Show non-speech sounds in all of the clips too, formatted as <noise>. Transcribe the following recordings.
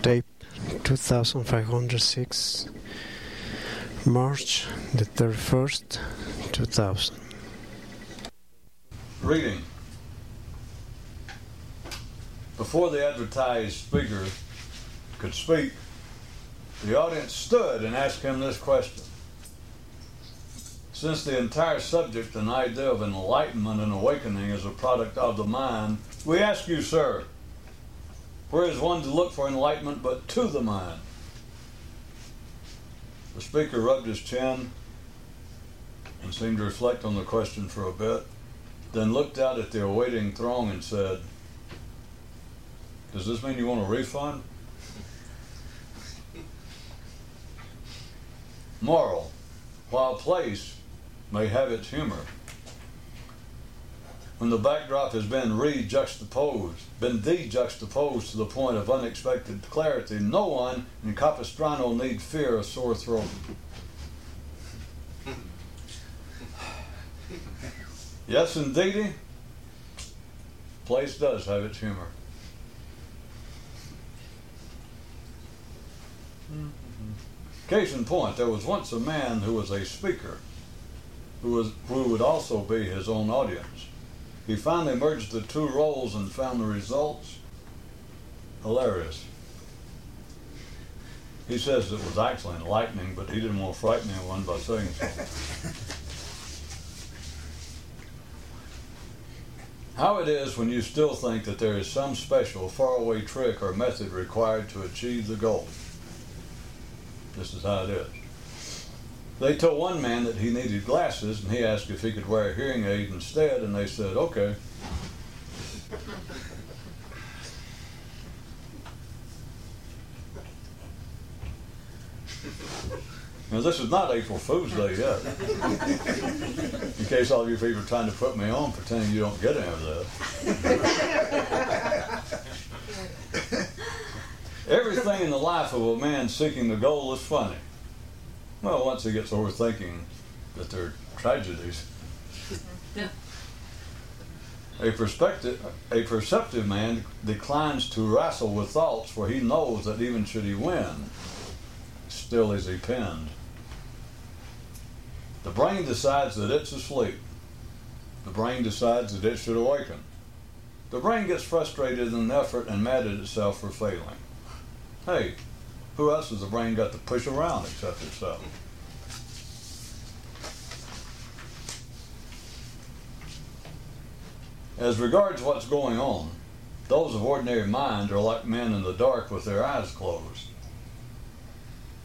tape 2506 March the 31st 2000 Reading. Before the advertised speaker could speak, the audience stood and asked him this question. Since the entire subject and idea of enlightenment and awakening is a product of the mind, we ask you, sir, where is one to look for enlightenment but to the mind? The speaker rubbed his chin and seemed to reflect on the question for a bit, then looked out at the awaiting throng and said, Does this mean you want a refund? <laughs> Moral. While place may have its humor, when the backdrop has been re-juxtaposed, been de-juxtaposed to the point of unexpected clarity, no one in Capistrano need fear a sore throat. Yes, indeedy, place does have its humor. Case in point, there was once a man who was a speaker, who was who would also be his own audience. He finally merged the two roles and found the results hilarious. He says it was actually enlightening, but he didn't want to frighten anyone by saying so. <laughs> How it is when you still think that there is some special faraway trick or method required to achieve the goal. This is how it is. They told one man that he needed glasses, and he asked if he could wear a hearing aid instead, and they said, okay. Now, this is not April Fool's Day yet. In case all of you people are trying to put me on, pretending you don't get any of that. Everything in the life of a man seeking the goal is funny. Well, once he gets over thinking that they're tragedies. A perspective, a perceptive man declines to wrestle with thoughts, for he knows that even should he win, still is he pinned. The brain decides that it's asleep. The brain decides that it should awaken. The brain gets frustrated in the effort and mad at itself for failing. Hey, who else has the brain got to push around except itself? As regards what's going on, those of ordinary mind are like men in the dark with their eyes closed.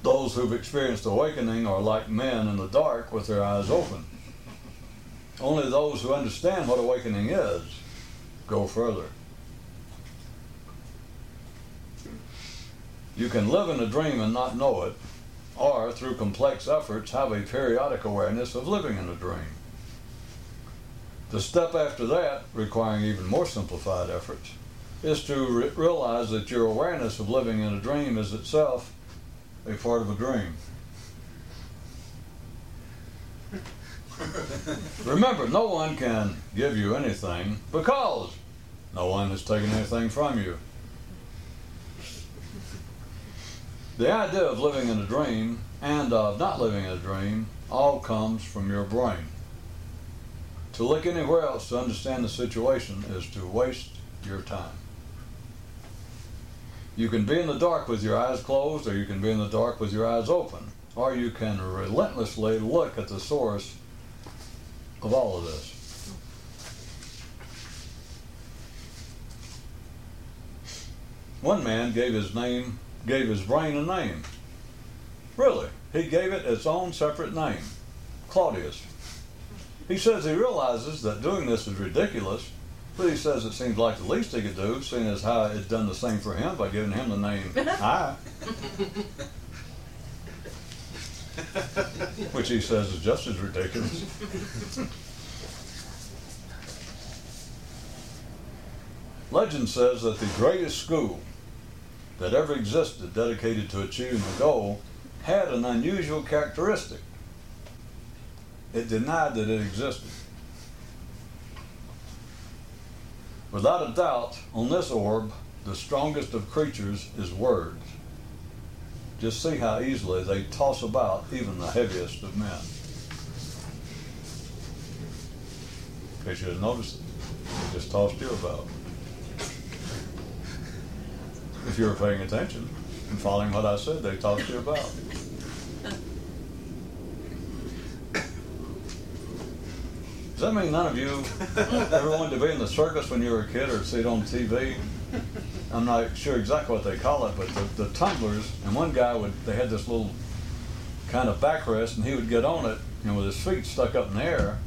Those who've experienced awakening are like men in the dark with their eyes open. Only those who understand what awakening is go further. You can live in a dream and not know it, or through complex efforts have a periodic awareness of living in a dream. The step after that, requiring even more simplified efforts, is to re- realize that your awareness of living in a dream is itself a part of a dream. Remember, no one can give you anything because no one has taken anything from you. The idea of living in a dream and of not living in a dream all comes from your brain. To look anywhere else to understand the situation is to waste your time. You can be in the dark with your eyes closed, or you can be in the dark with your eyes open, or you can relentlessly look at the source of all of this. One man gave his name, gave his brain a name. Really, he gave it its own separate name, Claudius. He says he realizes that doing this is ridiculous, but he says it seems like the least he could do, seeing as how it's done the same for him by giving him the name <laughs> I. <laughs> Which he says is just as ridiculous. <laughs> Legend says that the greatest school that ever existed dedicated to achieving the goal had an unusual characteristic. It denied that it existed. Without a doubt, on this orb, the strongest of creatures is words. Just see how easily they toss about even the heaviest of men. In case you didn't notice it, they just tossed you about. If you were paying attention and following what I said, they talked to you about. Does that mean none of you ever wanted to be in the circus when you were a kid or see it on TV? I'm not sure exactly what they call it, but the, the tumblers, and one guy would, they had this little kind of backrest, and he would get on it, and with his feet stuck up in the air,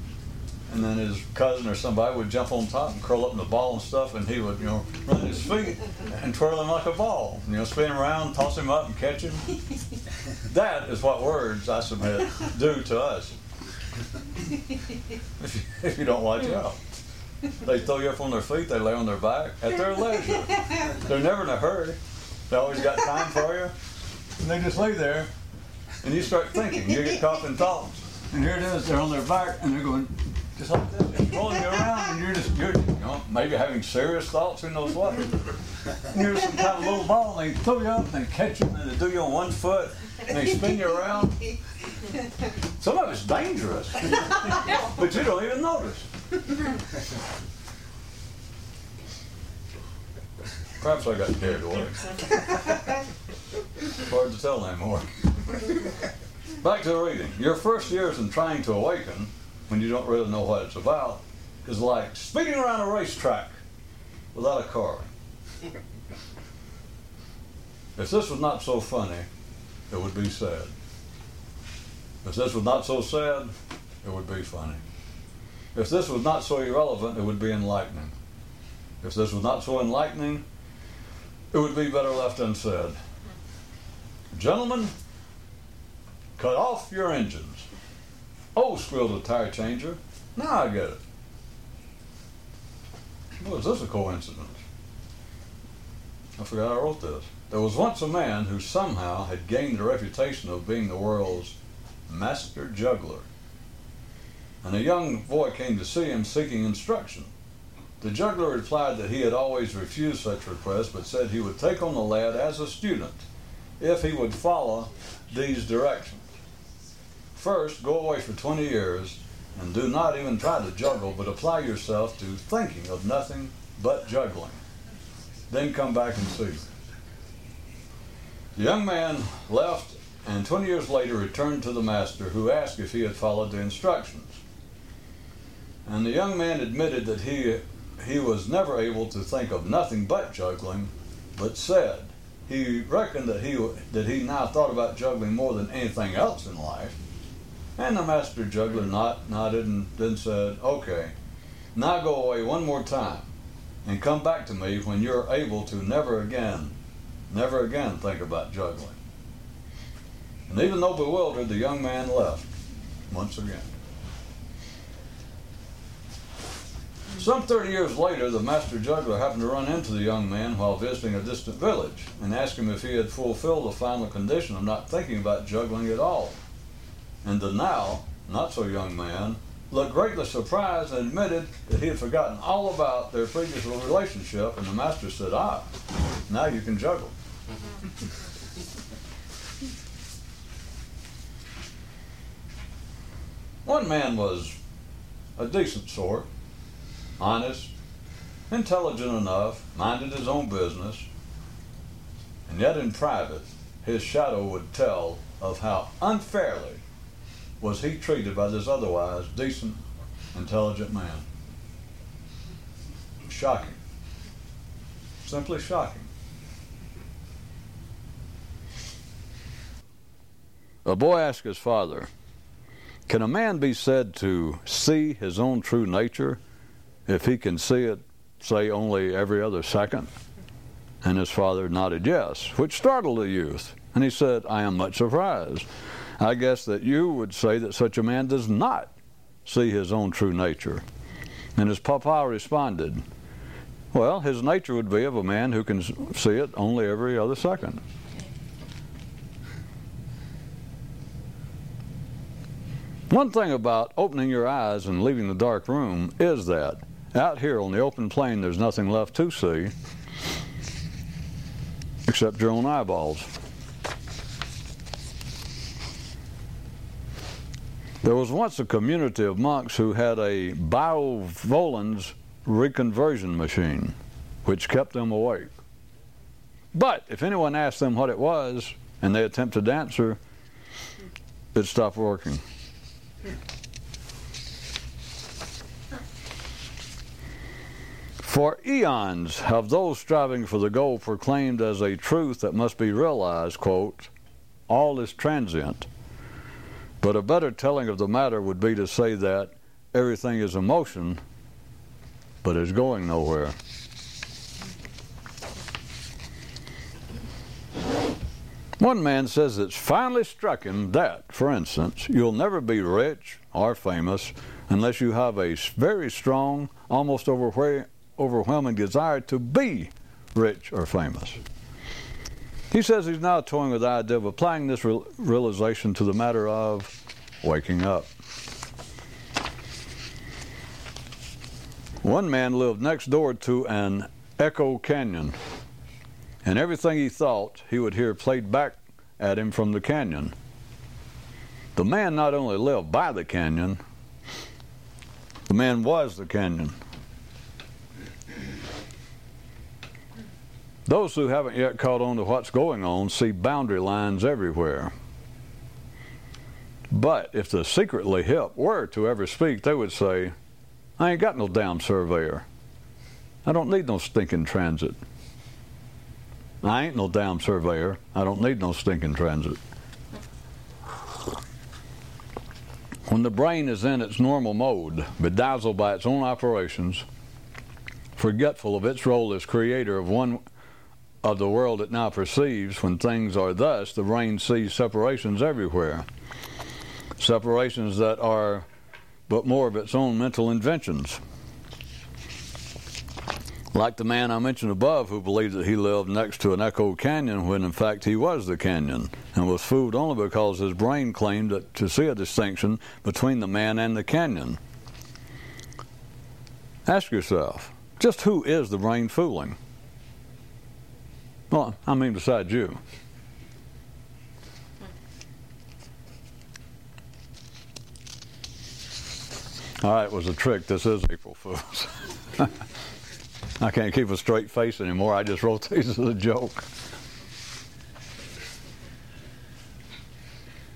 and then his cousin or somebody would jump on top and curl up in the ball and stuff, and he would, you know, run his feet and twirl him like a ball, you know, spin him around, toss him up, and catch him. <laughs> That is what words, I submit, do to us. If you, if you don't watch out. They throw you up on their feet, they lay on their back at their leisure. They're never in a hurry. They always got time for you. And they just lay there and you start thinking. You get caught in thoughts. And here it is, they're on their back and they're going rolling you around, and you're just you're you know, maybe having serious thoughts, who knows what. And you're some kind of little ball, and they throw you up and they catch you and they do you on one foot and they spin you around. Some of it's dangerous. but you don't even notice. Perhaps I got carried away. Hard to tell anymore. Back to the reading. Your first years in trying to awaken, when you don't really know what it's about, is like speeding around a racetrack without a car. If this was not so funny, it would be sad. If this was not so sad, it would be funny. If this was not so irrelevant, it would be enlightening. If this was not so enlightening, it would be better left unsaid. Gentlemen, cut off your engines. Oh, squealed a tire changer. Now I get it. Well, is this a coincidence? I forgot I wrote this. There was once a man who somehow had gained the reputation of being the world's master juggler. And a young boy came to see him seeking instruction. The juggler replied that he had always refused such requests, but said he would take on the lad as a student if he would follow these directions. First, go away for 20 years and do not even try to juggle, but apply yourself to thinking of nothing but juggling. Then come back and see. The young man left and 20 years later returned to the master, who asked if he had followed the instructions. And the young man admitted that he, he was never able to think of nothing but juggling, but said he reckoned that he, that he now thought about juggling more than anything else in life. And the master juggler not, nodded and then said, Okay, now go away one more time and come back to me when you're able to never again, never again think about juggling. And even though bewildered, the young man left once again. Some 30 years later, the master juggler happened to run into the young man while visiting a distant village and asked him if he had fulfilled the final condition of not thinking about juggling at all. And the now, not so young man, looked greatly surprised and admitted that he had forgotten all about their previous relationship, and the master said, Ah, now you can juggle. <laughs> One man was a decent sort, honest, intelligent enough, minded his own business, and yet in private, his shadow would tell of how unfairly was he treated by this otherwise decent, intelligent man. Shocking. Simply shocking. A boy asked his father, Can a man be said to see his own true nature if he can see it, say, only every other second? And his father nodded yes, which startled the youth. And he said, I am much surprised. I guess that you would say that such a man does not see his own true nature. And his papa responded, Well, his nature would be of a man who can see it only every other second. One thing about opening your eyes and leaving the dark room is that out here on the open plain there's nothing left to see. except your own eyeballs. There was once a community of monks who had a Bio-Volans reconversion machine, which kept them awake. But if anyone asked them what it was and they attempted to answer, it stopped working. For eons have those striving for the goal proclaimed as a truth that must be realized, quote, all is transient. But a better telling of the matter would be to say that everything is a motion, but is going nowhere. One man says it's finally struck him that, for instance, you'll never be rich or famous unless you have a very strong, almost overwhelming desire to be rich or famous. He says he's now toying with the idea of applying this realization to the matter of waking up. One man lived next door to an Echo Canyon and everything he thought he would hear played back at him from the canyon. The man not only lived by the canyon, the man was the canyon. Those who haven't yet caught on to what's going on see boundary lines everywhere. But if the secretly hip were to ever speak, they would say, I ain't got no damn surveyor. I don't need no stinking transit. I ain't no damn surveyor. I don't need no stinking transit. When the brain is in its normal mode, bedazzled by its own operations, forgetful of its role as creator of one of the world it now perceives, when things are thus, the brain sees separations everywhere. Separations that are but more of its own mental inventions. Like the man I mentioned above who believed that he lived next to an echo canyon when in fact he was the canyon and was fooled only because his brain claimed that, to see a distinction between the man and the canyon. Ask yourself, just who is the brain fooling? Well, I mean besides you. All right, it was a trick. This is April Fool's. <laughs> I can't keep a straight face anymore. I just wrote <laughs> these as a joke.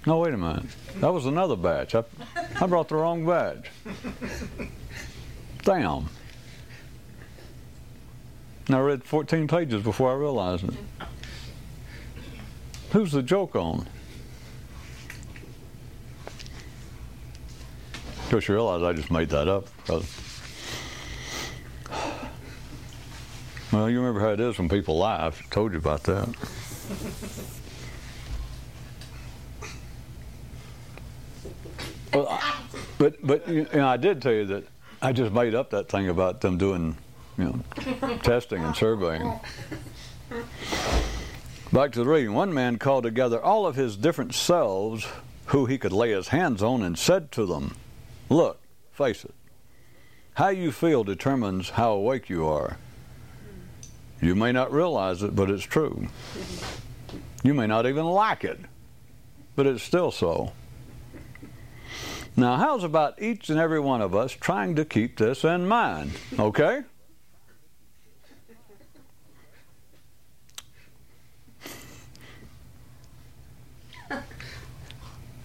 No, wait a minute. That was another batch. I, I brought the wrong batch. Damn. And I read 14 pages before I realized it. Who's the joke on? Of course, you realize I just made that up. Well, you remember how it is when people lie. I've told you about that. well, I, but but you know, I did tell you that I just made up that thing about them doing, you know, testing and surveying. Back to the reading. One man called together all of his different selves who he could lay his hands on and said to them, Look, face it. How you feel determines how awake you are. You may not realize it, but it's true. You may not even like it, but it's still so. Now, how's about each and every one of us trying to keep this in mind? Okay?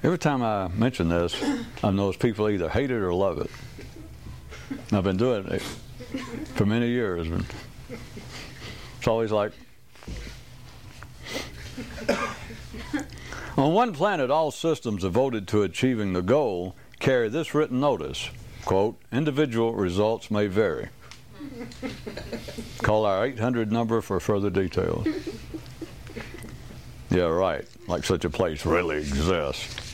Every time I mention this, I know people either hate it or love it. I've been doing it for many years. And It's always like. On one planet, all systems devoted to achieving the goal carry this written notice quote, individual results may vary. Call our 800 number for further details. Yeah, right. Like such a place really exists.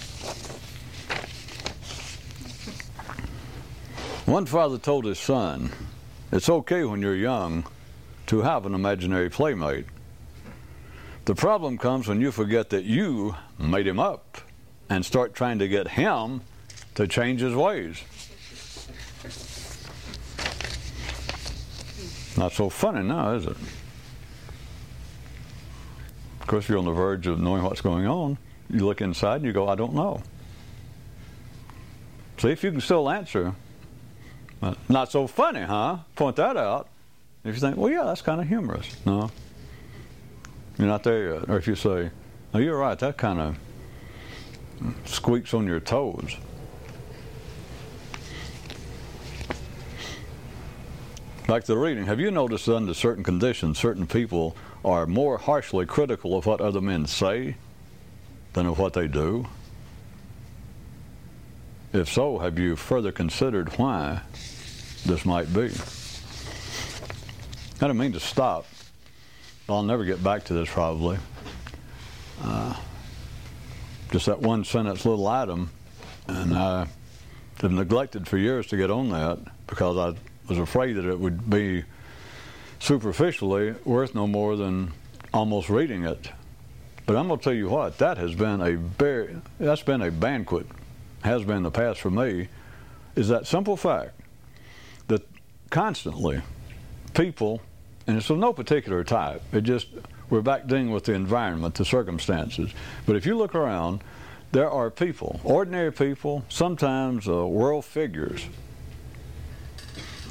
One father told his son, It's okay when you're young to have an imaginary playmate. The problem comes when you forget that you made him up and start trying to get him to change his ways. Not so funny now, is it? Of course, you're on the verge of knowing what's going on. You look inside and you go, I don't know. See if you can still answer. Not so funny, huh? Point that out. If you think, well, yeah, that's kind of humorous. No, you're not there yet. Or if you say, no, you're right, that kind of squeaks on your toes. Back to the reading. Have you noticed that under certain conditions, certain people are more harshly critical of what other men say than of what they do? If so, have you further considered why this might be? I don't mean to stop. I'll never get back to this probably. Uh, just that one sentence little item, and I have neglected for years to get on that because I was afraid that it would be superficially worth no more than almost reading it. But I'm going to tell you what, that has been a very, that's been a banquet, has been the past for me, is that simple fact that constantly people, and it's of no particular type, it just, we're back dealing with the environment, the circumstances. But if you look around, there are people, ordinary people, sometimes uh, world figures,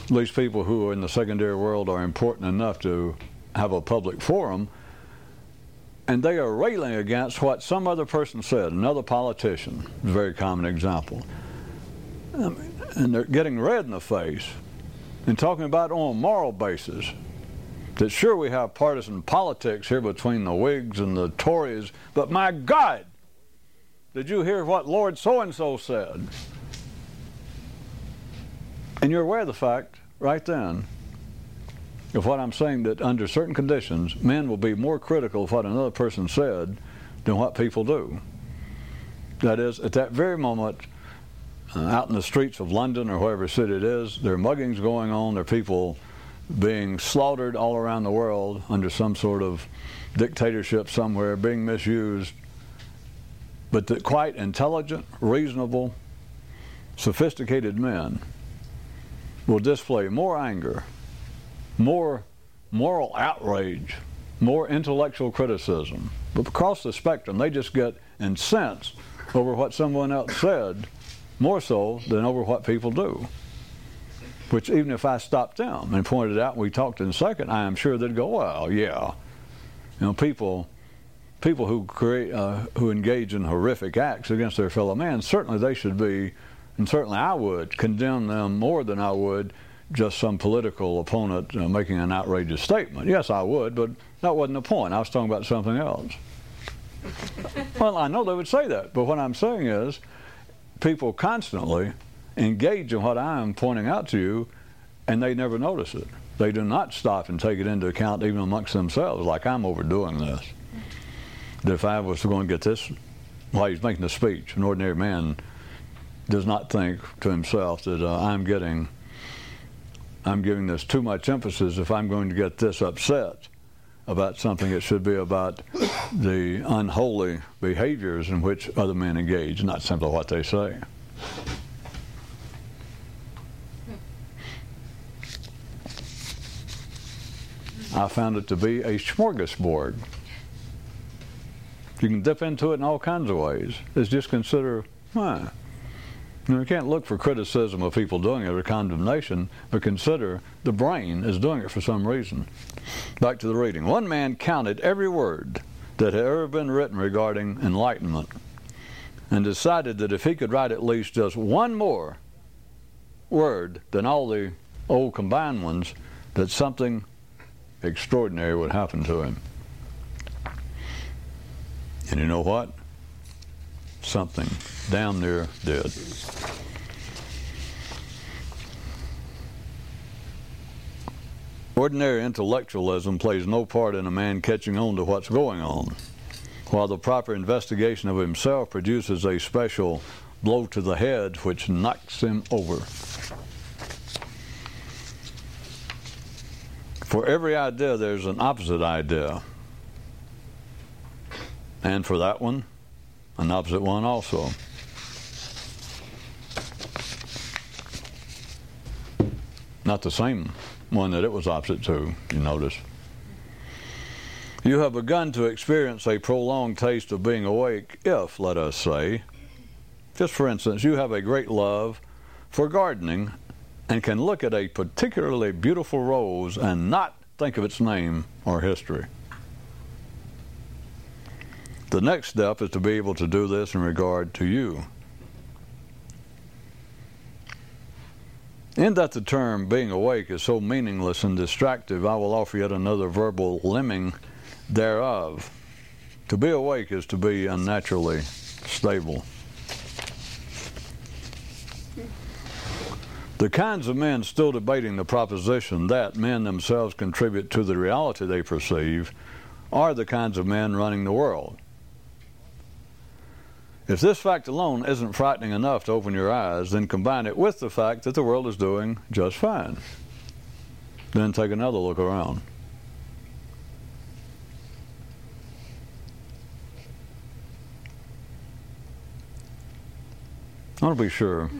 these people who are in the secondary world are important enough to have a public forum, and they are railing against what some other person said, another politician, a very common example. Um, and they're getting red in the face and talking about on a moral basis that sure we have partisan politics here between the Whigs and the Tories, but my God, did you hear what Lord so and so said? And you're aware of the fact, right then, of what I'm saying that under certain conditions, men will be more critical of what another person said than what people do. That is, at that very moment, uh, out in the streets of London or wherever city it is, there are muggings going on, there are people being slaughtered all around the world under some sort of dictatorship somewhere, being misused. But that quite intelligent, reasonable, sophisticated men will display more anger, more moral outrage, more intellectual criticism. But across the spectrum, they just get incensed over what someone else said more so than over what people do. Which, even if I stopped them and pointed out we talked in a second, I am sure they'd go, well, yeah. You know, people people who create uh, who engage in horrific acts against their fellow man certainly they should be and certainly I would condemn them more than I would just some political opponent uh, making an outrageous statement. Yes, I would, but that wasn't the point. I was talking about something else. <laughs> well, I know they would say that, but what I'm saying is people constantly engage in what I am pointing out to you, and they never notice it. They do not stop and take it into account even amongst themselves, like I'm overdoing this. That if I was going to get this while he's making the speech, an ordinary man does not think to himself that uh, I'm getting, I'm giving this too much emphasis if I'm going to get this upset about something it should be about the unholy behaviors in which other men engage, not simply what they say. I found it to be a smorgasbord. You can dip into it in all kinds of ways. It's just consider, huh, you, can't look for criticism of people doing it or condemnation, but consider the brain is doing it for some reason. Back to the reading. One man counted every word that had ever been written regarding enlightenment and decided that if he could write at least just one more word than all the old combined ones, that something extraordinary would happen to him. And you know what? Something down there dead. Ordinary intellectualism plays no part in a man catching on to what's going on, while the proper investigation of himself produces a special blow to the head which knocks him over. For every idea, there's an opposite idea. And for that one, an opposite one also. Not the same one that it was opposite to, you notice. You have begun to experience a prolonged taste of being awake if, let us say, just for instance, you have a great love for gardening and can look at a particularly beautiful rose and not think of its name or history. The next step is to be able to do this in regard to you. In that the term being awake is so meaningless and distractive, I will offer yet another verbal limning thereof. To be awake is to be unnaturally stable. The kinds of men still debating the proposition that men themselves contribute to the reality they perceive are the kinds of men running the world. If this fact alone isn't frightening enough to open your eyes, then combine it with the fact that the world is doing just fine. Then take another look around. I want to be sure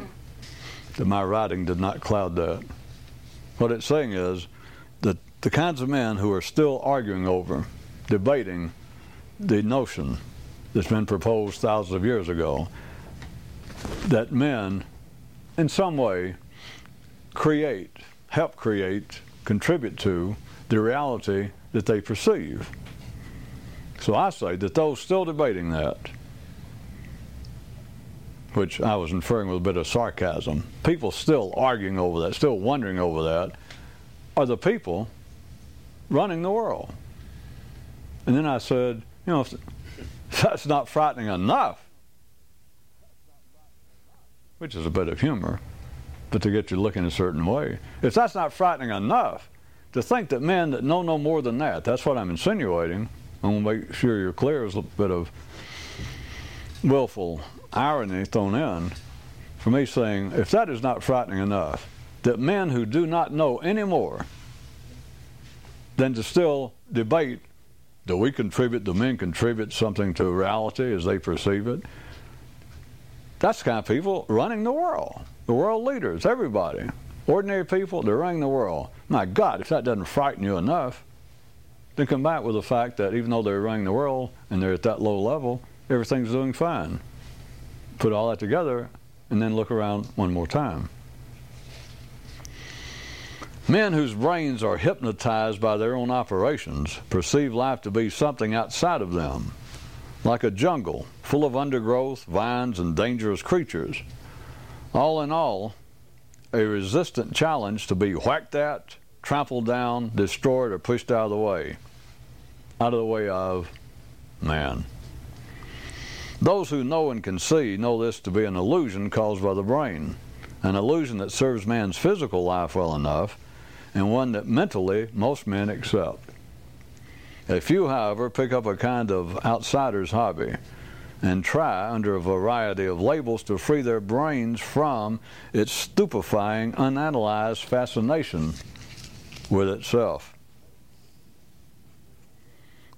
that my writing did not cloud that. What it's saying is that the kinds of men who are still arguing over, debating the notion that's been proposed thousands of years ago, that men, in some way, create, help create, contribute to the reality that they perceive. So I say that those still debating that, which I was inferring with a bit of sarcasm, people still arguing over that, still wondering over that, are the people running the world. And then I said, you know, <laughs> that's not frightening enough, which is a bit of humor, but to get you looking a certain way, if that's not frightening enough, to think that men that know no more than that, that's what I'm insinuating. I want to make sure you're clear. is a bit of willful irony thrown in for me saying, if that is not frightening enough, that men who do not know any more than to still debate do we contribute, do men contribute something to reality as they perceive it? That's the kind of people running the world. The world leaders, everybody. Ordinary people, they're running the world. My God, if that doesn't frighten you enough, then come back with the fact that even though they're running the world and they're at that low level, everything's doing fine put all that together, and then look around one more time. Men whose brains are hypnotized by their own operations perceive life to be something outside of them, like a jungle full of undergrowth, vines, and dangerous creatures. All in all, a resistant challenge to be whacked at, trampled down, destroyed, or pushed out of the way. Out of the way of man. Those who know and can see know this to be an illusion caused by the brain, an illusion that serves man's physical life well enough, and one that mentally most men accept. A few, however, pick up a kind of outsider's hobby and try, under a variety of labels, to free their brains from its stupefying, unanalyzed fascination with itself.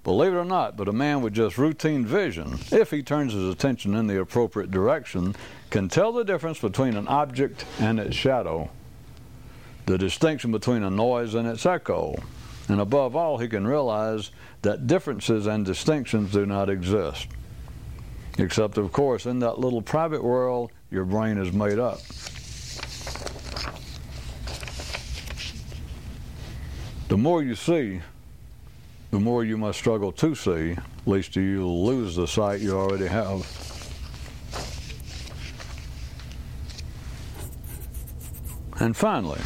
Believe it or not, but a man with just routine vision, if he turns his attention in the appropriate direction, can tell the difference between an object and its shadow, the distinction between a noise and its echo, and above all, he can realize that differences and distinctions do not exist. Except, of course, in that little private world your brain is made up. The more you see, the more you must struggle to see, least you'll lose the sight you already have. And finally,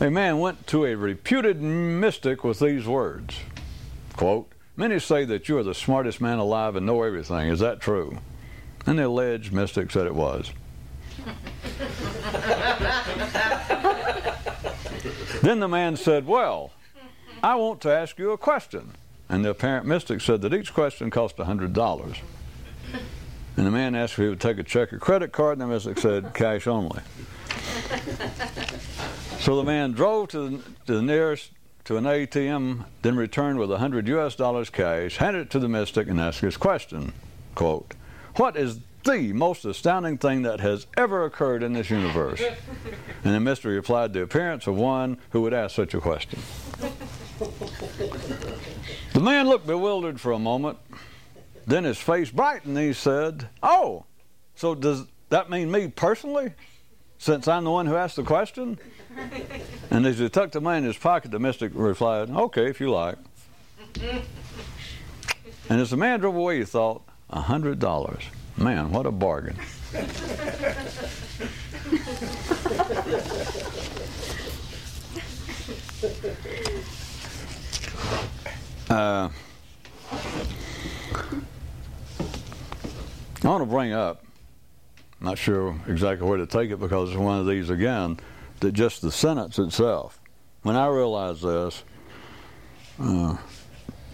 a man went to a reputed mystic with these words quote, Many say that you are the smartest man alive and know everything. Is that true? And the alleged mystic said it was. <laughs> then the man said, Well, I want to ask you a question. And the apparent mystic said that each question cost $100. And the man asked if he would take a check or credit card, and the mystic said, cash only. So the man drove to the, to the nearest to an ATM, then returned with 100 US dollars cash, handed it to the mystic, and asked his question, quote, What is the most astounding thing that has ever occurred in this universe? <laughs> And the mystic replied, The appearance of one who would ask such a question. The man looked bewildered for a moment. Then his face brightened and he said, Oh, so does that mean me personally? Since I'm the one who asked the question? <laughs> And as he tucked the money in his pocket, the mystic replied, Okay, if you like. And as the man drove away, he thought, a hundred dollars. Man, what a bargain. <laughs> Uh, I want to bring up, not sure exactly where to take it because it's one of these again, that just the sentence itself, when I realized this, uh,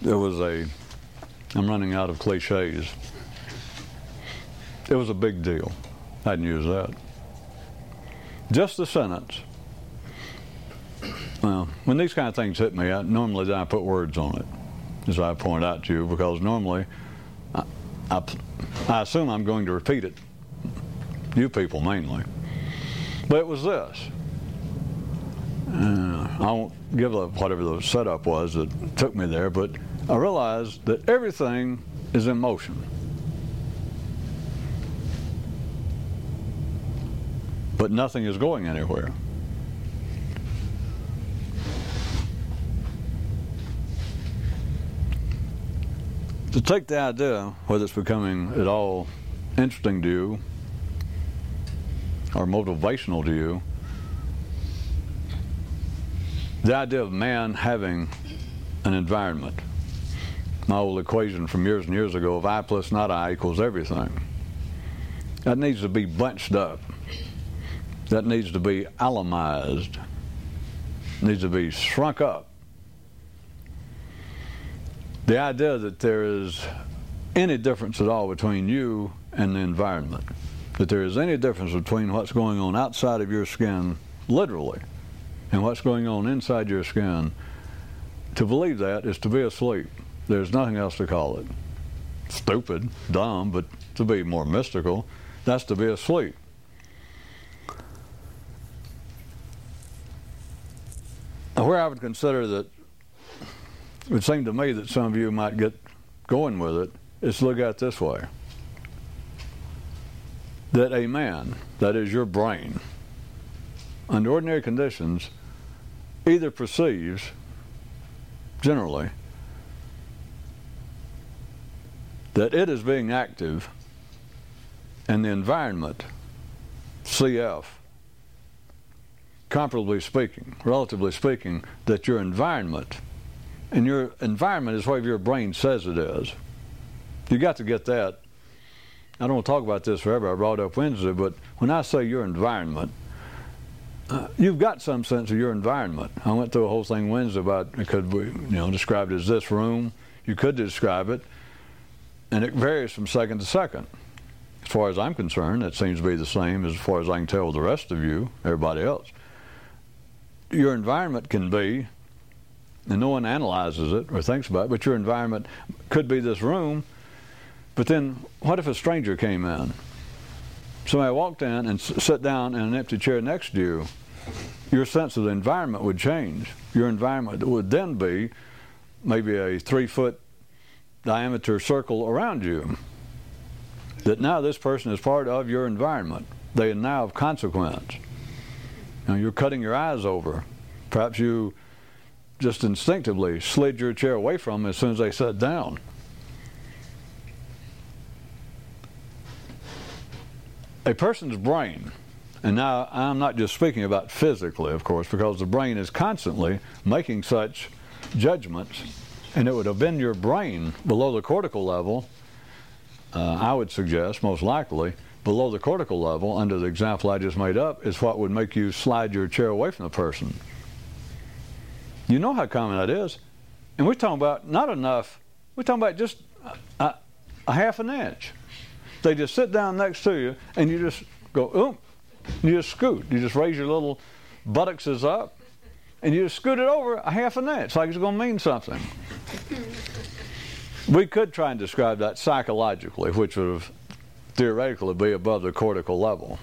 there was a, I'm running out of cliches. It was a big deal. I didn't use that. Just the sentence. Well, when these kind of things hit me, I, normally I put words on it as I point out to you, because normally I, I, I assume I'm going to repeat it, you people mainly. But it was this. Uh, I won't give up whatever the setup was that took me there, but I realized that everything is in motion. But nothing is going anywhere. to take the idea, whether it's becoming at all interesting to you or motivational to you, the idea of man having an environment. My old equation from years and years ago of I plus not I equals everything. That needs to be bunched up. That needs to be atomized. Needs to be shrunk up the idea that there is any difference at all between you and the environment, that there is any difference between what's going on outside of your skin, literally, and what's going on inside your skin, to believe that is to be asleep. There's nothing else to call it. Stupid, dumb, but to be more mystical, that's to be asleep. Where I would consider that it would seem to me that some of you might get going with it is look at it this way that a man, that is your brain, under ordinary conditions, either perceives, generally, that it is being active and the environment, CF, comparably speaking, relatively speaking, that your environment and your environment is whatever your brain says it is. You got to get that. I don't talk about this forever. I brought up Wednesday, but when I say your environment, uh, you've got some sense of your environment. I went through a whole thing Wednesday about could we, you know, describe it as this room. You could describe it, and it varies from second to second. As far as I'm concerned, it seems to be the same as far as I can tell the rest of you, everybody else. Your environment can be and no one analyzes it or thinks about it, but your environment could be this room. But then, what if a stranger came in? Somebody walked in and s- sat down in an empty chair next to you. Your sense of the environment would change. Your environment would then be maybe a three foot diameter circle around you. That now this person is part of your environment. They are now of consequence. Now you're cutting your eyes over. Perhaps you just instinctively slid your chair away from them as soon as they sat down. A person's brain, and now I'm not just speaking about physically, of course, because the brain is constantly making such judgments, and it would have been your brain below the cortical level, uh, I would suggest, most likely, below the cortical level, under the example I just made up, is what would make you slide your chair away from the person. You know how common that is. And we're talking about not enough, we're talking about just a, a half an inch. They just sit down next to you and you just go, oh, oop, you just scoot. You just raise your little buttocks up and you just scoot it over a half an inch like it's going to mean something. we could try and describe that psychologically, which would have theoretically be above the cortical level.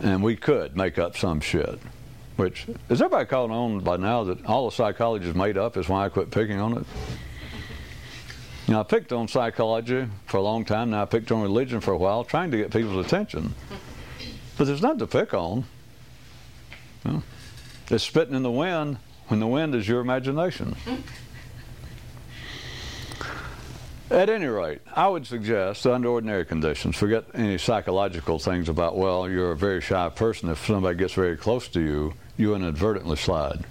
And we could make up some shit. Which is everybody caught on by now that all the psychology is made up? Is why I quit picking on it. Know, I picked on psychology for a long time. Now I picked on religion for a while, trying to get people's attention. But there's nothing to pick on. It's spitting in the wind when the wind is your imagination. At any rate, I would suggest, under ordinary conditions, forget any psychological things about, well, you're a very shy person. If somebody gets very close to you, you inadvertently slide.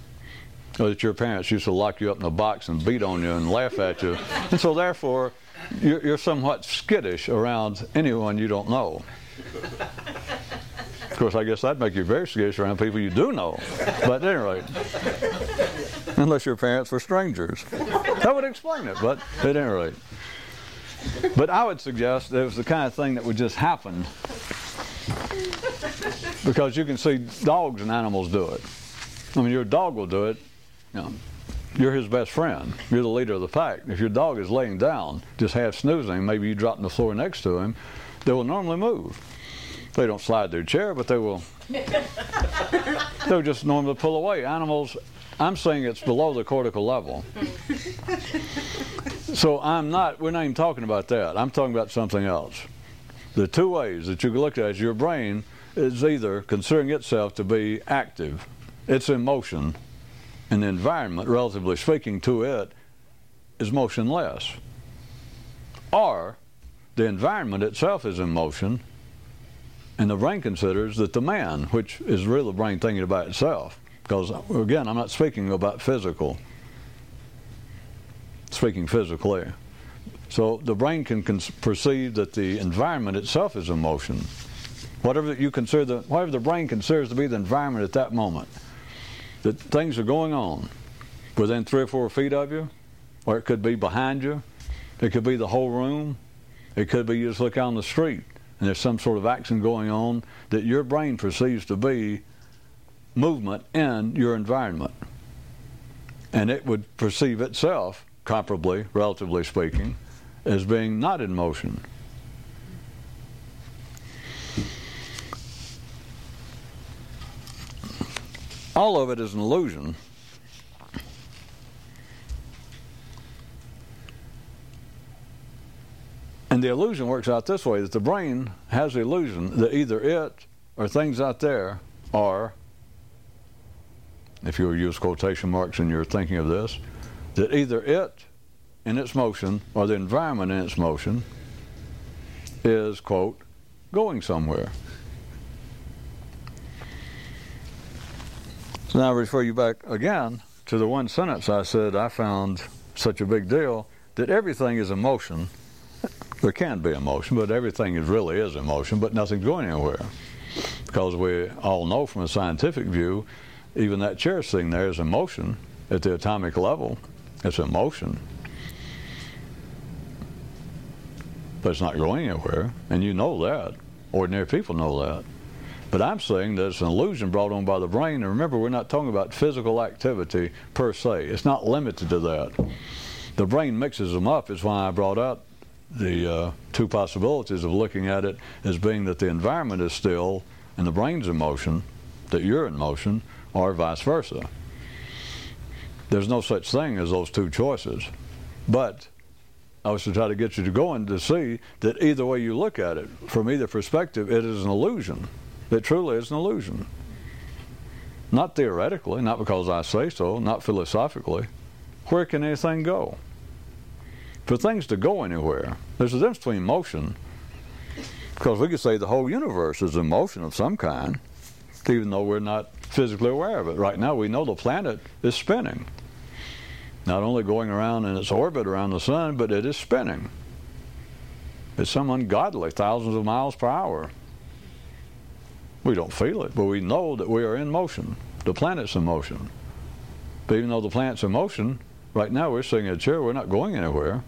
That your parents used to lock you up in a box and beat on you and laugh at you. And so, therefore, you're, you're somewhat skittish around anyone you don't know. Of course, I guess that'd make you very skittish around people you do know. But at any rate, unless your parents were strangers. That would explain it, but at any rate. But I would suggest it was the kind of thing that would just happen because you can see dogs and animals do it. I mean, your dog will do it. You know, you're his best friend. You're the leader of the pack. If your dog is laying down, just half snoozing, maybe you drop on the floor next to him, they will normally move. They don't slide their chair, but they will. <laughs> they'll just normally pull away. Animals, I'm saying it's below the cortical level. So I'm not, we're not even talking about that. I'm talking about something else. The two ways that you can look at it is your brain is either considering itself to be active, it's in motion, and the environment, relatively speaking to it, is motionless. Or the environment itself is in motion, and the brain considers that the man, which is really the brain thinking about itself, because again, I'm not speaking about physical speaking physically. So the brain can perceive that the environment itself is in motion. Whatever you consider the, whatever the brain considers to be the environment at that moment, that things are going on within three or four feet of you, or it could be behind you, it could be the whole room, it could be you just look out on the street and there's some sort of action going on that your brain perceives to be movement in your environment. And it would perceive itself comparably, relatively speaking, as being not in motion. All of it is an illusion. And the illusion works out this way that the brain has the illusion that either it or things out there are, if you use quotation marks and you're thinking of this, that either it in its motion or the environment in its motion is, quote, going somewhere. So now I refer you back again to the one sentence I said I found such a big deal that everything is emotion. There can be emotion, but everything is really is emotion, but nothing's going anywhere. Because we all know from a scientific view, even that chair sitting there is emotion at the atomic level. It's emotion. But it's not going anywhere, and you know that. Ordinary people know that. But I'm saying that it's an illusion brought on by the brain. And remember, we're not talking about physical activity per se. It's not limited to that. The brain mixes them up. Is why I brought up the uh, two possibilities of looking at it as being that the environment is still and the brain's in motion, that you're in motion, or vice versa. There's no such thing as those two choices. But I was to try to get you to go in to see that either way you look at it, from either perspective, it is an illusion. It truly is an illusion. Not theoretically, not because I say so, not philosophically. Where can anything go? For things to go anywhere, there's a difference between motion, because we could say the whole universe is in motion of some kind, even though we're not physically aware of it. Right now, we know the planet is spinning not only going around in its orbit around the sun, but it is spinning. It's some ungodly thousands of miles per hour. We don't feel it, but we know that we are in motion. The planet's in motion. But even though the planet's in motion, right now we're sitting in a chair, we're not going anywhere.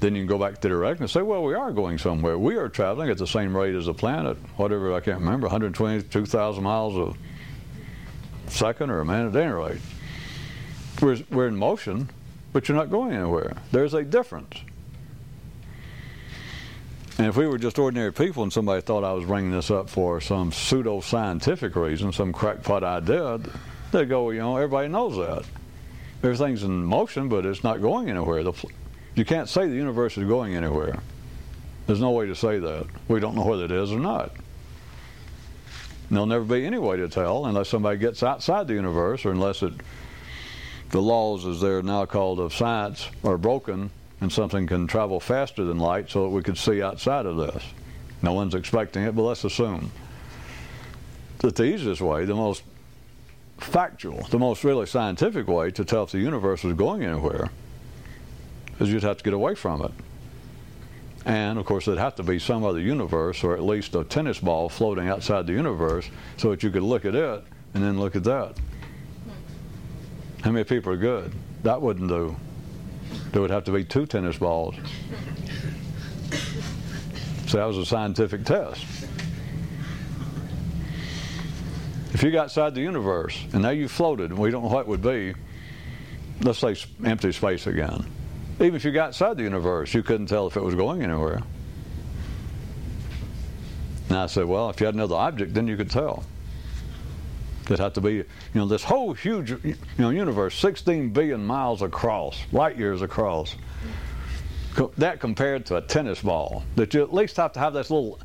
Then you can go back to the direct and say, well, we are going somewhere. We are traveling at the same rate as the planet, whatever, I can't remember, 122,000 miles a second or a minute, at any rate. We're, we're in motion, but you're not going anywhere. There's a difference. And if we were just ordinary people and somebody thought I was bringing this up for some pseudo scientific reason, some crackpot idea, they'd go, you know, everybody knows that. Everything's in motion, but it's not going anywhere. You can't say the universe is going anywhere. There's no way to say that. We don't know whether it is or not. And there'll never be any way to tell unless somebody gets outside the universe or unless it, the laws, as they're now called, of science are broken and something can travel faster than light so that we could see outside of this. No one's expecting it, but let's assume that the easiest way, the most factual, the most really scientific way to tell if the universe is going anywhere is you'd have to get away from it. And of course, there'd have to be some other universe, or at least a tennis ball floating outside the universe, so that you could look at it and then look at that. How many people are good? That wouldn't do. There would have to be two tennis balls. So that was a scientific test. If you got outside the universe and now you floated, and we don't know what would be, let's say empty space again. Even if you got outside the universe, you couldn't tell if it was going anywhere. And I said, well, if you had another object, then you could tell. It'd have to be, you know, this whole huge, you know, universe, 16 billion miles across, light years across. That compared to a tennis ball, that you at least have to have this little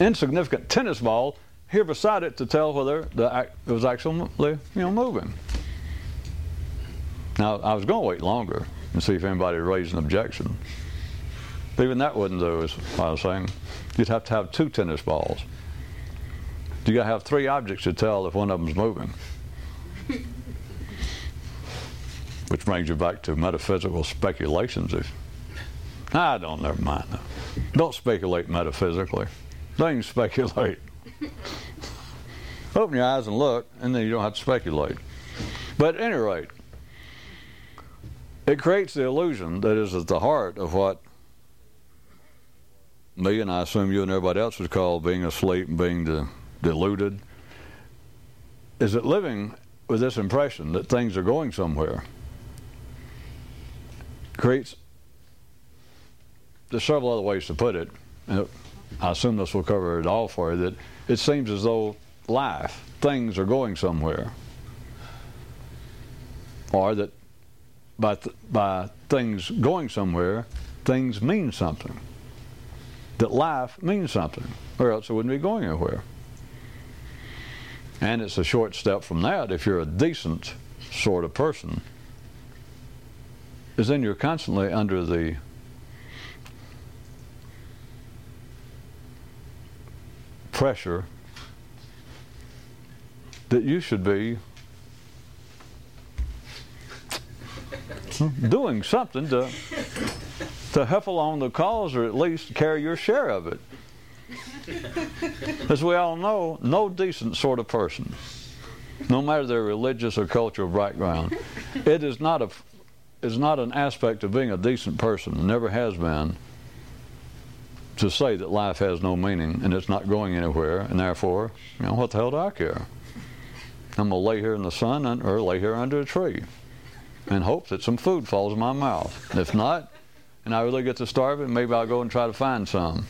insignificant tennis ball here beside it to tell whether the, it was actually, you know, moving. Now, I was going to wait longer and see if anybody raised an objection. Even that wouldn't do, as I was saying. You'd have to have two tennis balls. You got to have three objects to tell if one of them's moving. <laughs> Which brings you back to metaphysical speculations. If I don't, never mind. Don't speculate metaphysically. Don't even speculate. Open your eyes and look, and then you don't have to speculate. But at any rate, it creates the illusion that is at the heart of what me and I assume you and everybody else would call being asleep and being de- deluded. Is it living with this impression that things are going somewhere creates there's several other ways to put it. Uh, I assume this will cover it all for you. That it seems as though life, things are going somewhere, or that by, th- by things going somewhere, things mean something. That life means something, or else it wouldn't be going anywhere. And it's a short step from that if you're a decent sort of person, is then you're constantly under the pressure that you should be doing something to to help along the cause or at least carry your share of it. As we all know, no decent sort of person, no matter their religious or cultural background, it is not a is not an aspect of being a decent person, never has been, to say that life has no meaning and it's not going anywhere, and therefore, you know, what the hell do I care? I'm gonna lay here in the sun or lay here under a tree and hope that some food falls in my mouth. If not, and I really get to starving, maybe I'll go and try to find some.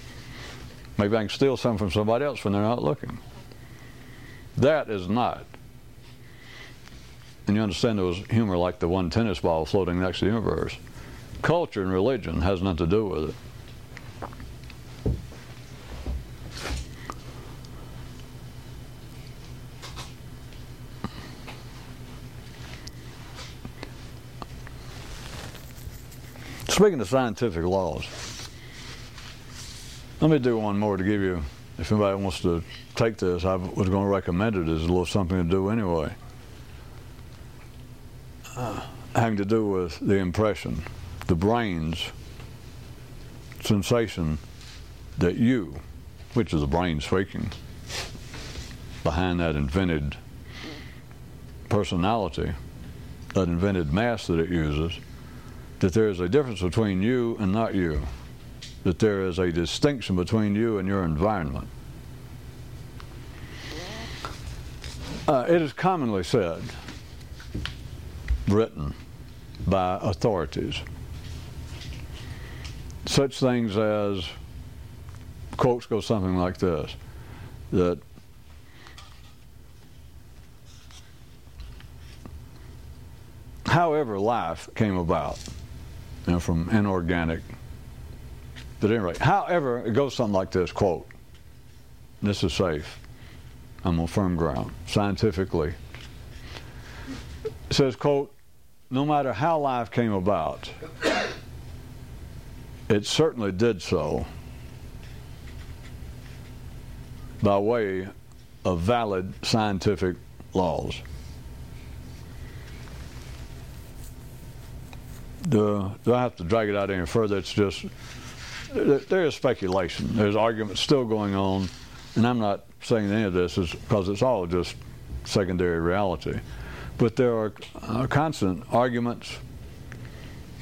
Maybe I can steal some from somebody else when they're not looking. That is not. And you understand there was humor like the one tennis ball floating next to the universe. Culture and religion has nothing to do with it. Speaking of scientific laws, let me do one more to give you, if anybody wants to take this, I was going to recommend it as a little something to do anyway. Uh, having to do with the impression, the brain's sensation that you, which is the brain speaking, behind that invented personality, that invented mass that it uses, that there is a difference between you and not you, that there is a distinction between you and your environment. Uh, it is commonly said, written by authorities, such things as quotes go something like this that however life came about you know, from inorganic. But anyway, however, it goes something like this quote, this is safe. I'm on firm ground, scientifically. It says, quote, no matter how life came about, it certainly did so by way of valid scientific laws. Do, do I have to drag it out any further? It's just, there is speculation. There's arguments still going on, and I'm not saying any of this is because it's all just secondary reality. But there are uh, constant arguments.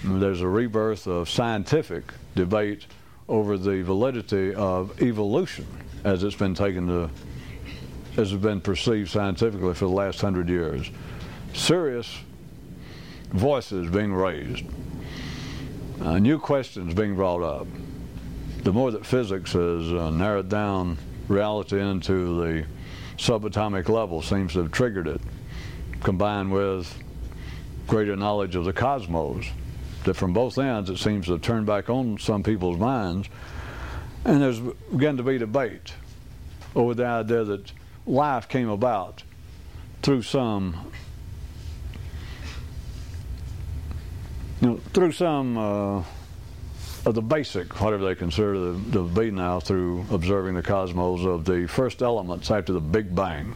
There's a rebirth of scientific debate over the validity of evolution as it's been taken to, as it's been perceived scientifically for the last hundred years. Serious voices being raised, uh, new questions being brought up. The more that physics has uh, narrowed down reality into the subatomic level, seems to have triggered it, combined with greater knowledge of the cosmos, that from both ends it seems to have turned back on some people's minds. And there's begun to be debate over the idea that life came about through some, you know, through some uh, of the basic, whatever they consider to be now, through observing the cosmos of the first elements after the Big Bang.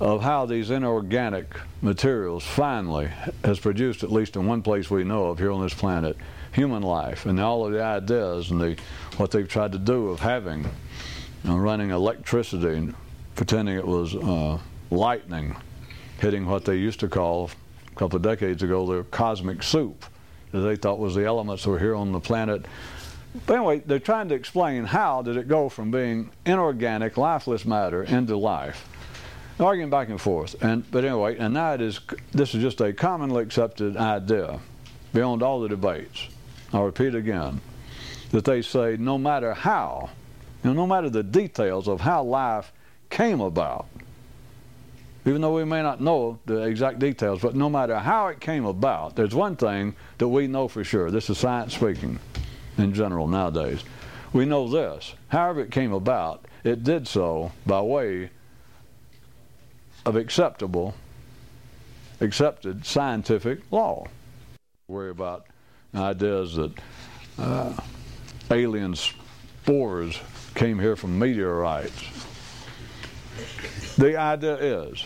Of how these inorganic materials finally has produced, at least in one place we know of here on this planet, human life. And all of the ideas and the what they've tried to do of having know, running electricity and pretending it was uh, lightning hitting what they used to call a couple of decades ago the cosmic soup that they thought was the elements were here on the planet. But anyway, they're trying to explain how did it go from being inorganic, lifeless matter into life. Arguing back and forth. And but anyway, and now it is this is just a commonly accepted idea beyond all the debates. I'll repeat again, that they say no matter how, you know, no matter the details of how life came about, even though we may not know the exact details, but no matter how it came about, there's one thing that we know for sure. This is science speaking in general nowadays. We know this. However, it came about, it did so by way of acceptable, accepted scientific law. Worry about ideas that uh, alien spores came here from meteorites. The idea is,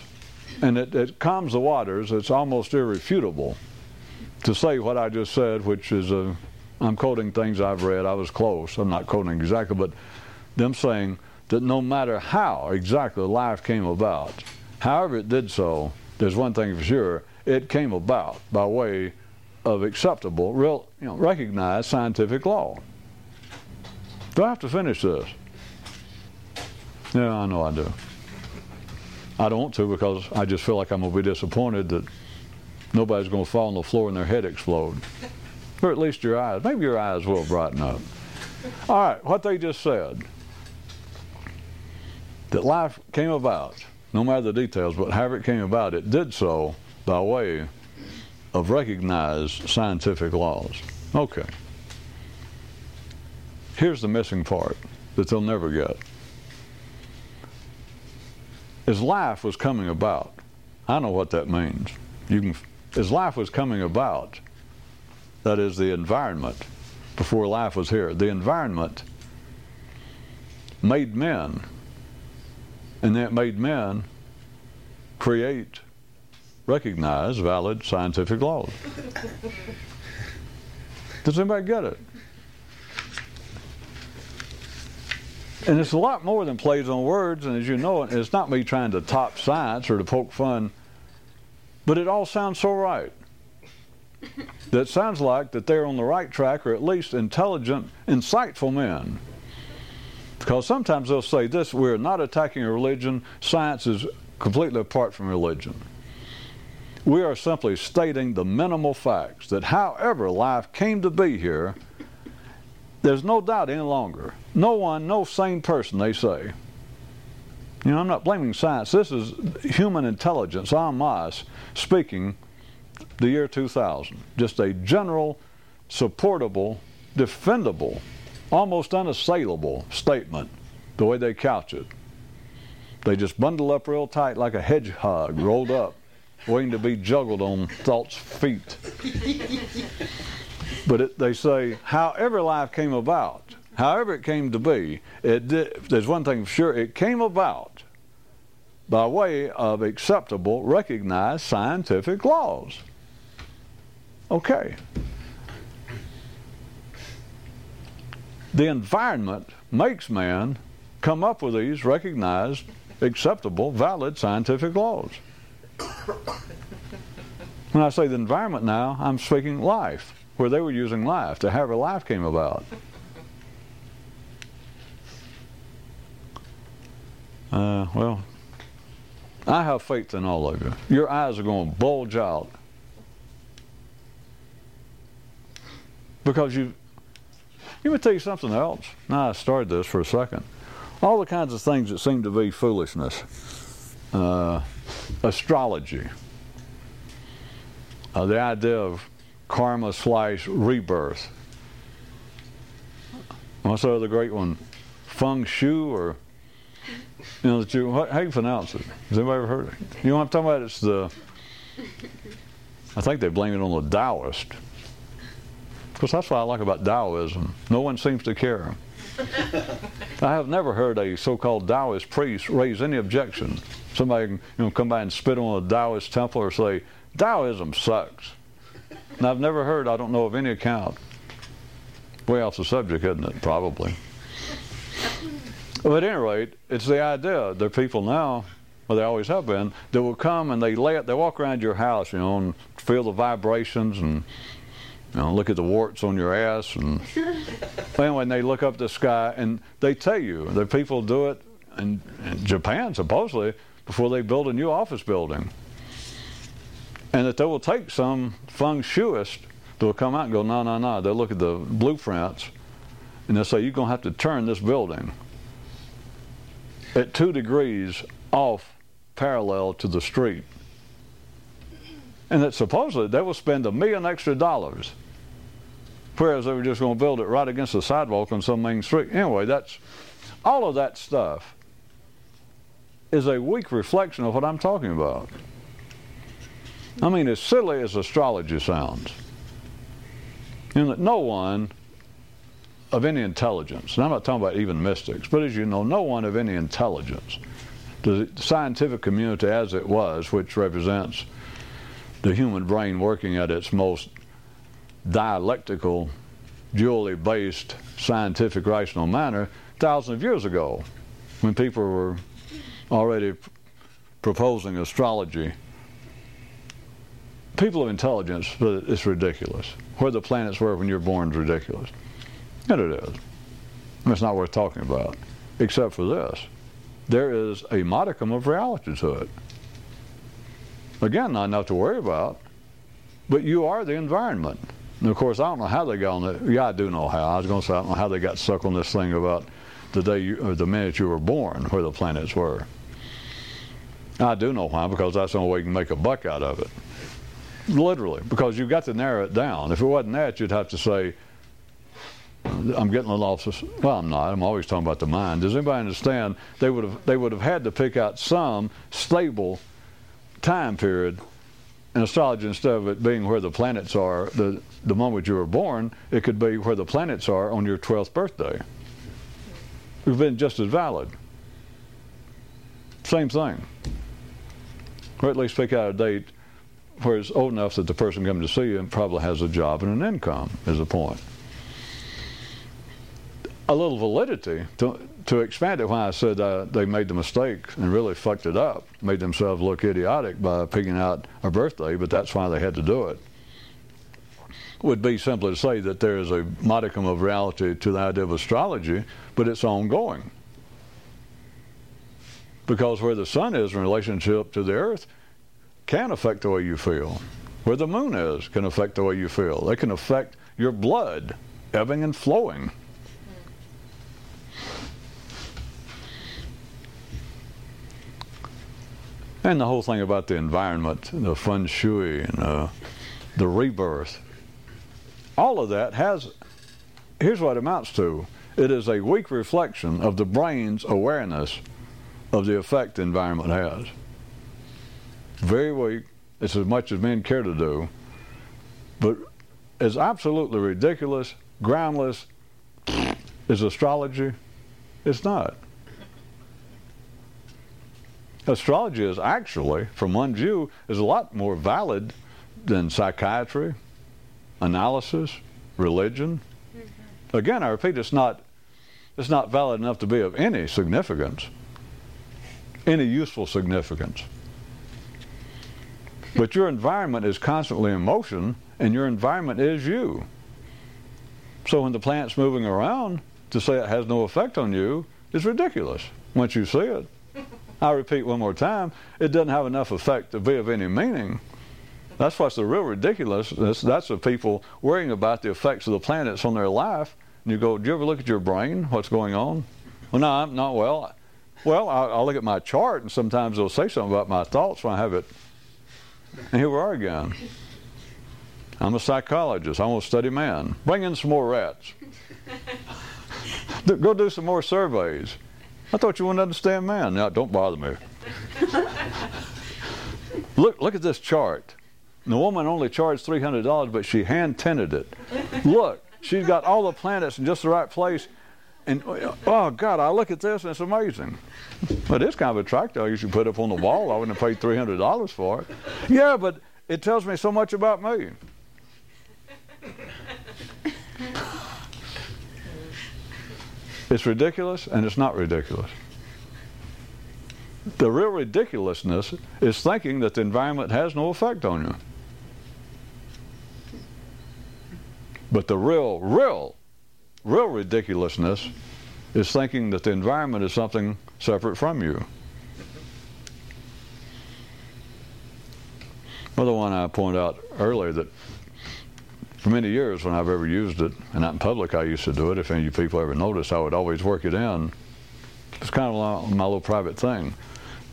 and it, it calms the waters, it's almost irrefutable to say what I just said, which is, i I'm quoting things I've read. I was close. I'm not quoting exactly, but them saying that no matter how exactly life came about, however it did so, there's one thing for sure, it came about by way of acceptable, real, you know, recognized scientific law. Do I have to finish this? Yeah, I know I do. I don't want to because I just feel like I'm going to be disappointed that nobody's going to fall on the floor and their head explode. Or at least your eyes. Maybe your eyes will brighten up. All right, what they just said that life came about, no matter the details, but however it came about, it did so by way of recognized scientific laws. Okay. Here's the missing part that they'll never get. As life was coming about, I know what that means. You can, as life was coming about, that is the environment before life was here, the environment made men, and that made men create recognize valid scientific laws. Does anybody get it? And it's a lot more than plays on words, and as you know, it's not me trying to top science or to poke fun, but it all sounds so right. That sounds like that they're on the right track, or at least intelligent, insightful men. Because sometimes they'll say this we're not attacking a religion, science is completely apart from religion. We are simply stating the minimal facts that however life came to be here, there's no doubt any longer. No one, no sane person, they say. You know, I'm not blaming science. This is human intelligence, en masse, speaking the year 2000. Just a general, supportable, defendable, almost unassailable statement, the way they couch it. They just bundle up real tight like a hedgehog rolled up, waiting to be juggled on thought's feet. <laughs> but it, they say, however life came about, however it came to be, it did, there's one thing for sure, it came about by way of acceptable, recognized scientific laws. Okay. The environment makes man come up with these recognized, acceptable, valid scientific laws. When I say the environment now, I'm speaking life, where they were using life, to however life came about. Uh, well, I have faith in all of you. Your eyes are going to bulge out because you. Let me tell you something else. Now I started this for a second. All the kinds of things that seem to be foolishness, uh, astrology, uh, the idea of karma slash rebirth. What's the other great one? Feng Shui or you know, you, how do you pronounce it? Has anybody ever heard it? You know what I'm talking about? It's the, I think they blame it on the Taoist. Because that's what I like about Taoism. No one seems to care. I have never heard a so-called Taoist priest raise any objection. Somebody can you know, come by and spit on a Taoist temple or say, Taoism sucks. And I've never heard, I don't know of any account. Way off the subject, isn't it? Probably. But at any rate, it's the idea. There are people now, well, they always have been, that will come and they lay it, they walk around your house, you know, and feel the vibrations and you know, look at the warts on your ass and <laughs> anyway, and they look up the sky and they tell you. The people do it in, in Japan supposedly before they build a new office building. And that they will take some feng shuist that will come out and go, no, no, no. They'll look at the blueprints and they'll say, you're going to have to turn this building at two degrees off parallel to the street. And that supposedly they will spend a million extra dollars, whereas they were just going to build it right against the sidewalk on some main street. Anyway, that's all of that stuff is a weak reflection of what I'm talking about. I mean, as silly as astrology sounds, in that no one of any intelligence, and I'm not talking about even mystics, but as you know, no one of any intelligence, the scientific community as it was, which represents the human brain working at its most dialectical, dually based, scientific, rational manner, thousands of years ago, when people were already proposing astrology. People of intelligence, but it's ridiculous. Where the planets were when you're born is ridiculous. And it is. It's not worth talking about, except for this. There is a modicum of reality to it. Again, not enough to worry about, but you are the environment. And of course, I don't know how they got on that. Yeah, I do know how. I was going to say, I don't know how they got stuck on this thing about the day you, or the minute you were born, where the planets were. I do know why, because that's the only way you can make a buck out of it. Literally, because you've got to narrow it down. If it wasn't that, you'd have to say, I'm getting a little off. Well, I'm not. I'm always talking about the mind. Does anybody understand? They would have they would have had to pick out some stable time period in astrology instead of it being where the planets are the the moment you were born. It could be where the planets are on your 12th birthday. It would have been just as valid. Same thing. Or at least pick out a date where it's old enough that the person coming to see you probably has a job and an income. Is the point a little validity to, to expand it when I said uh, they made the mistake and really fucked it up, made themselves look idiotic by picking out a birthday, but that's why they had to do it. Would be simply to say that there is a modicum of reality to the idea of astrology, but it's ongoing. Because where the sun is in relationship to the earth can affect the way you feel. Where the moon is can affect the way you feel. They can affect your blood ebbing and flowing. And the whole thing about the environment, the feng shui, and uh, the rebirth, all of that has, here's what it amounts to it is a weak reflection of the brain's awareness of the effect the environment has. Very weak. It's as much as men care to do. But as absolutely ridiculous, groundless as astrology, it's not. Astrology is actually, from one view, is a lot more valid than psychiatry, analysis, religion. Again, I repeat, it's not it's not valid enough to be of any significance, any useful significance. But your environment is constantly in motion, and your environment is you. So when the plant's moving around, to say it has no effect on you is ridiculous once you see it. <laughs> I repeat one more time, it doesn't have enough effect to be of any meaning. That's what's the real ridiculousness. That's the people worrying about the effects of the planets on their life and you go, do you ever look at your brain? What's going on? Well, no, I'm not well. Well, I'll, I'll look at my chart, and sometimes it'll say something about my thoughts when I have it. And here we are again. I'm a psychologist. I want to study man. Bring in some more rats. <laughs> Go do some more surveys. I thought you wouldn't understand man. Now, don't bother me. <laughs> look, look at this chart. The woman only charged $300, but she hand tinted it. Look, She's got all the planets in just the right place. And uh, oh God, I look at this and it's amazing. But it's kind of a attractive. I usually put up on the wall. I wouldn't have paid three hundred dollars for it. Yeah, but it tells me so much about me. It's ridiculous and it's not ridiculous. The real ridiculousness is thinking that the environment has no effect on you. But the real, real, real ridiculousness is thinking that the environment is something separate from you. Another one I pointed out earlier that for many years when I've ever used it, and not in public I used to do it, if any of you people ever noticed, I would always work it in. It's kind of my little private thing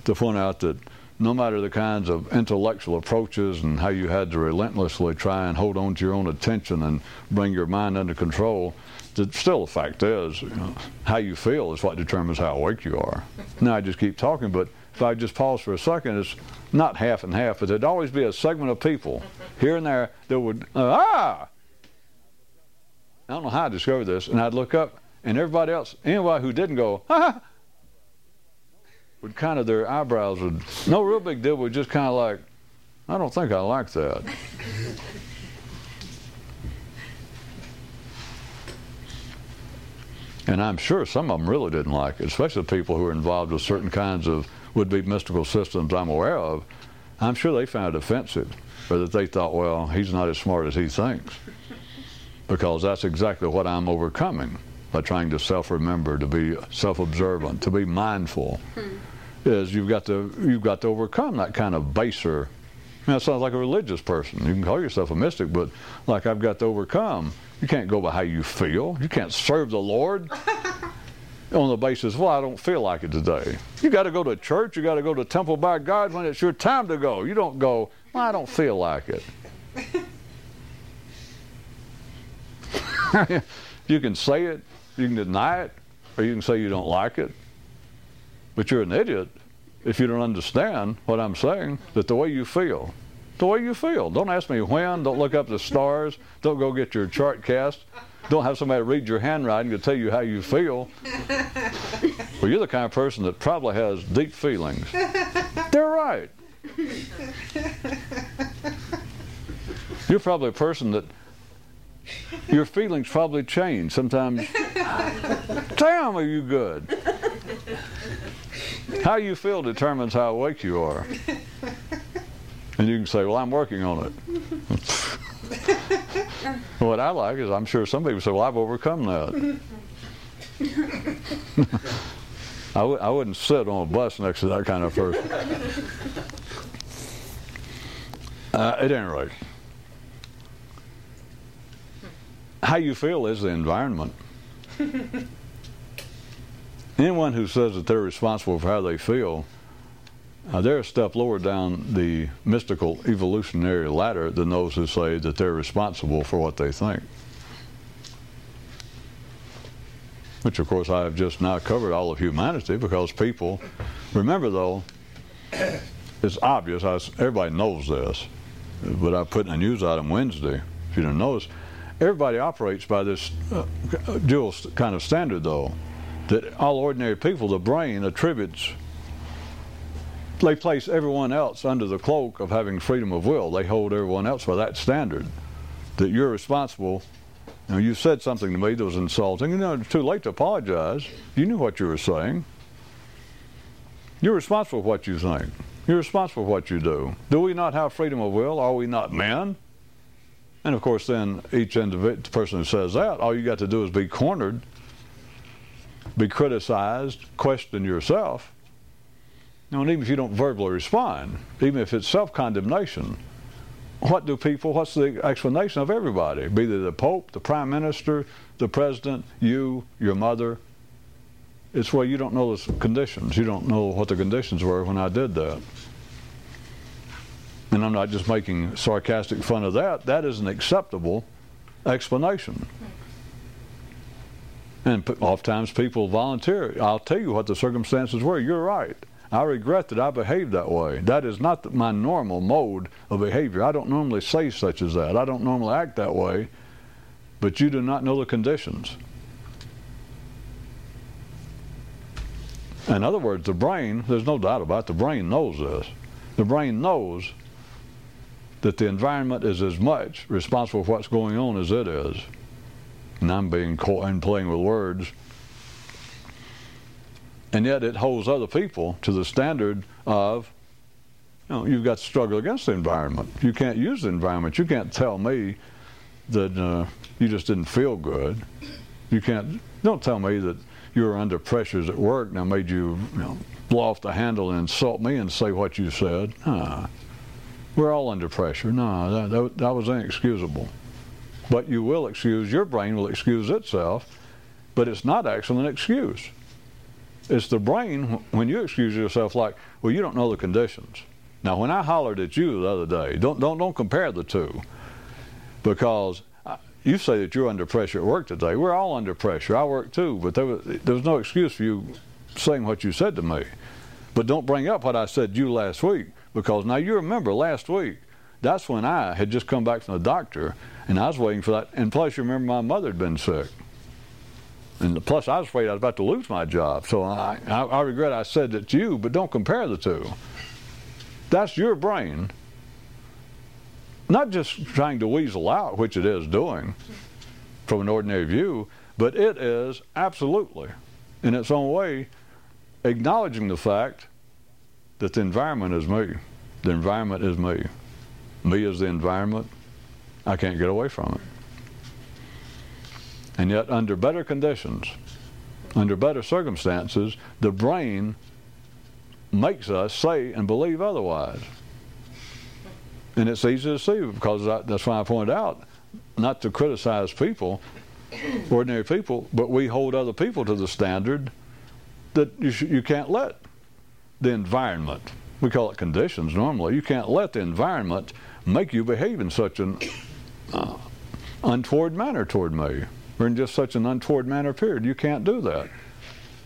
to point out that no matter the kinds of intellectual approaches and how you had to relentlessly try and hold on to your own attention and bring your mind under control, still the fact is, you know, how you feel is what determines how awake you are. Now I just keep talking, but if I just pause for a second, it's not half and half, but there'd always be a segment of people here and there that would, uh, ah! I don't know how I discovered this, and I'd look up, and everybody else, anybody who didn't go, ah! would kind of their eyebrows would no real big deal would just kind of like i don't think i like that and i'm sure some of them really didn't like it especially the people who were involved with certain kinds of would-be mystical systems i'm aware of. I'm sure they found it offensive or that they thought well he's not as smart as he thinks. Because that's exactly what i'm overcoming by trying to self-remember to be self-observant to be mindful. Hmm. Is you've got to you've got to overcome that kind of baser. It sounds like a religious person. You can call yourself a mystic, but like I've got to overcome. You can't go by how you feel. You can't serve the Lord <laughs> on the basis, well, I don't feel like it today. You got to go to church. You got to go to temple by God when it's your time to go. You don't go, well, I don't feel like it. <laughs> you can say it, you can deny it, or you can say you don't like it. But you're an idiot if you don't understand what I'm saying, that the way you feel, the way you feel. Don't ask me when, don't look up the stars, don't go get your chart cast, don't have somebody read your handwriting to tell you how you feel. <laughs> well, you're the kind of person that probably has deep feelings. They're right. You're probably a person that your feelings probably change. Sometimes, <laughs> damn, are you good? How you feel determines how awake you are. <laughs> And you can say, well, I'm working on it. <laughs> what I like is I'm sure some people say, well, I've overcome that. <laughs> I w- I wouldn't sit on a bus next to that kind of person. Uh, at any rate, how you feel is the environment. Anyone who says that they're responsible for how they feel uh, they're a step lower down the mystical evolutionary ladder than those who say that they're responsible for what they think. Which, of course, I have just now covered all of humanity because people, remember though, it's obvious, I, everybody knows this, but I put in a news item Wednesday, if you didn't notice, everybody operates by this uh, dual kind of standard though, that all ordinary people, the brain attributes they place everyone else under the cloak of having freedom of will. They hold everyone else by that standard that you're responsible. Know, you said something to me that was insulting. You know, it's too late to apologize. You knew what you were saying. You're responsible for what you think. You're responsible for what you do. Do we not have freedom of will? Are we not men? And of course, then each individual person who says that, all you got to do is be cornered, be criticized, question yourself, and even if you don't verbally respond, even if it's self-condemnation, what do people, what's the explanation of everybody? Be they the Pope, the Prime Minister, the President, you, your mother. It's where you don't know the conditions. You don't know what the conditions were when I did that. And I'm not just making sarcastic fun of that. That is an acceptable explanation. And oftentimes people volunteer. I'll tell you what the circumstances were. You're right. I regret that I behaved that way. That is not my normal mode of behavior. I don't normally say such as that. I don't normally act that way. But you do not know the conditions. In other words, the brain, there's no doubt about it, the brain knows this. The brain knows that the environment is as much responsible for what's going on as it is. And I'm being and playing with words and yet it holds other people to the standard of you know, you've got to struggle against the environment. You can't use the environment. You can't tell me that uh, you just didn't feel good. You can't. Don't tell me that you were under pressures at work and I made you, you know, blow off the handle and insult me and say what you said. Nah. We're all under pressure. No, that, that, that was inexcusable. But you will excuse, your brain will excuse itself, but it's not actually an excuse. It's the brain, when you excuse yourself, like, well, you don't know the conditions. Now, when I hollered at you the other day, don't, don't, don't compare the two because uh, you say that you're under pressure at work today. We're all under pressure. I work too, but there was, there was no excuse for you saying what you said to me. But don't bring up what I said to you last week because now you remember last week, that's when I had just come back from the doctor and I was waiting for that. And plus, you remember my mother had been sick. And plus, I was afraid I was about to lose my job. So I, I, I regret I said that to you, but don't compare the two. That's your brain. Not just trying to weasel out, which it is doing from an ordinary view, but it is absolutely, in its own way, acknowledging the fact that the environment is me. The environment is me. Me is the environment. I can't get away from it. And yet, under better conditions, under better circumstances, the brain makes us say and believe otherwise. And it's easy to see because that's why I pointed out not to criticize people, ordinary people, but we hold other people to the standard that you, sh- you can't let the environment, we call it conditions normally, you can't let the environment make you behave in such an uh, untoward manner toward me or in just such an untoward manner period. You can't do that.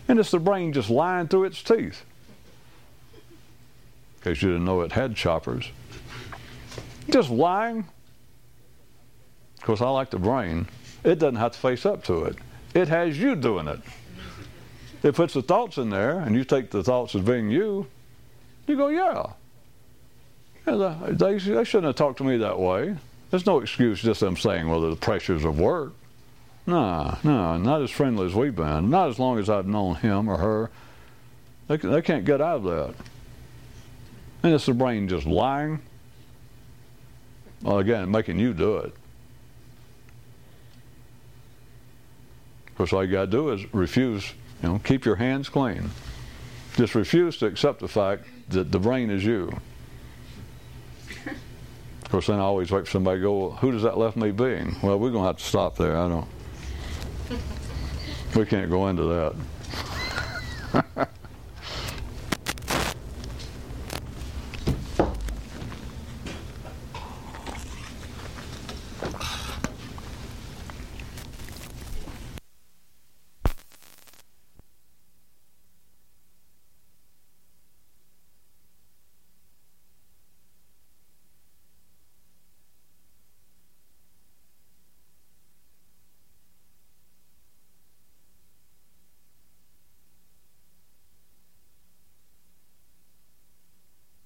And it's the brain just lying through its teeth. In case you didn't know it had choppers. Just lying. Of course, I like the brain. It doesn't have to face up to it. It has you doing it. It puts the thoughts in there, and you take the thoughts as being you. You go, yeah they, they shouldn't have talked to me that way. There's no excuse just them saying, well, the pressures of work. No, no, not as friendly as we've been. Not as long as I've known him or her. They, they can't get out of that. And it's the brain just lying. Well, again, making you do it. Of course, all you got to do is refuse, you know, keep your hands clean. Just refuse to accept the fact that the brain is you. Of course, then I always wait for somebody to go, well, who does that left me being? Well, we're going to have to stop there. I don't. <laughs> We can't go into that. <laughs>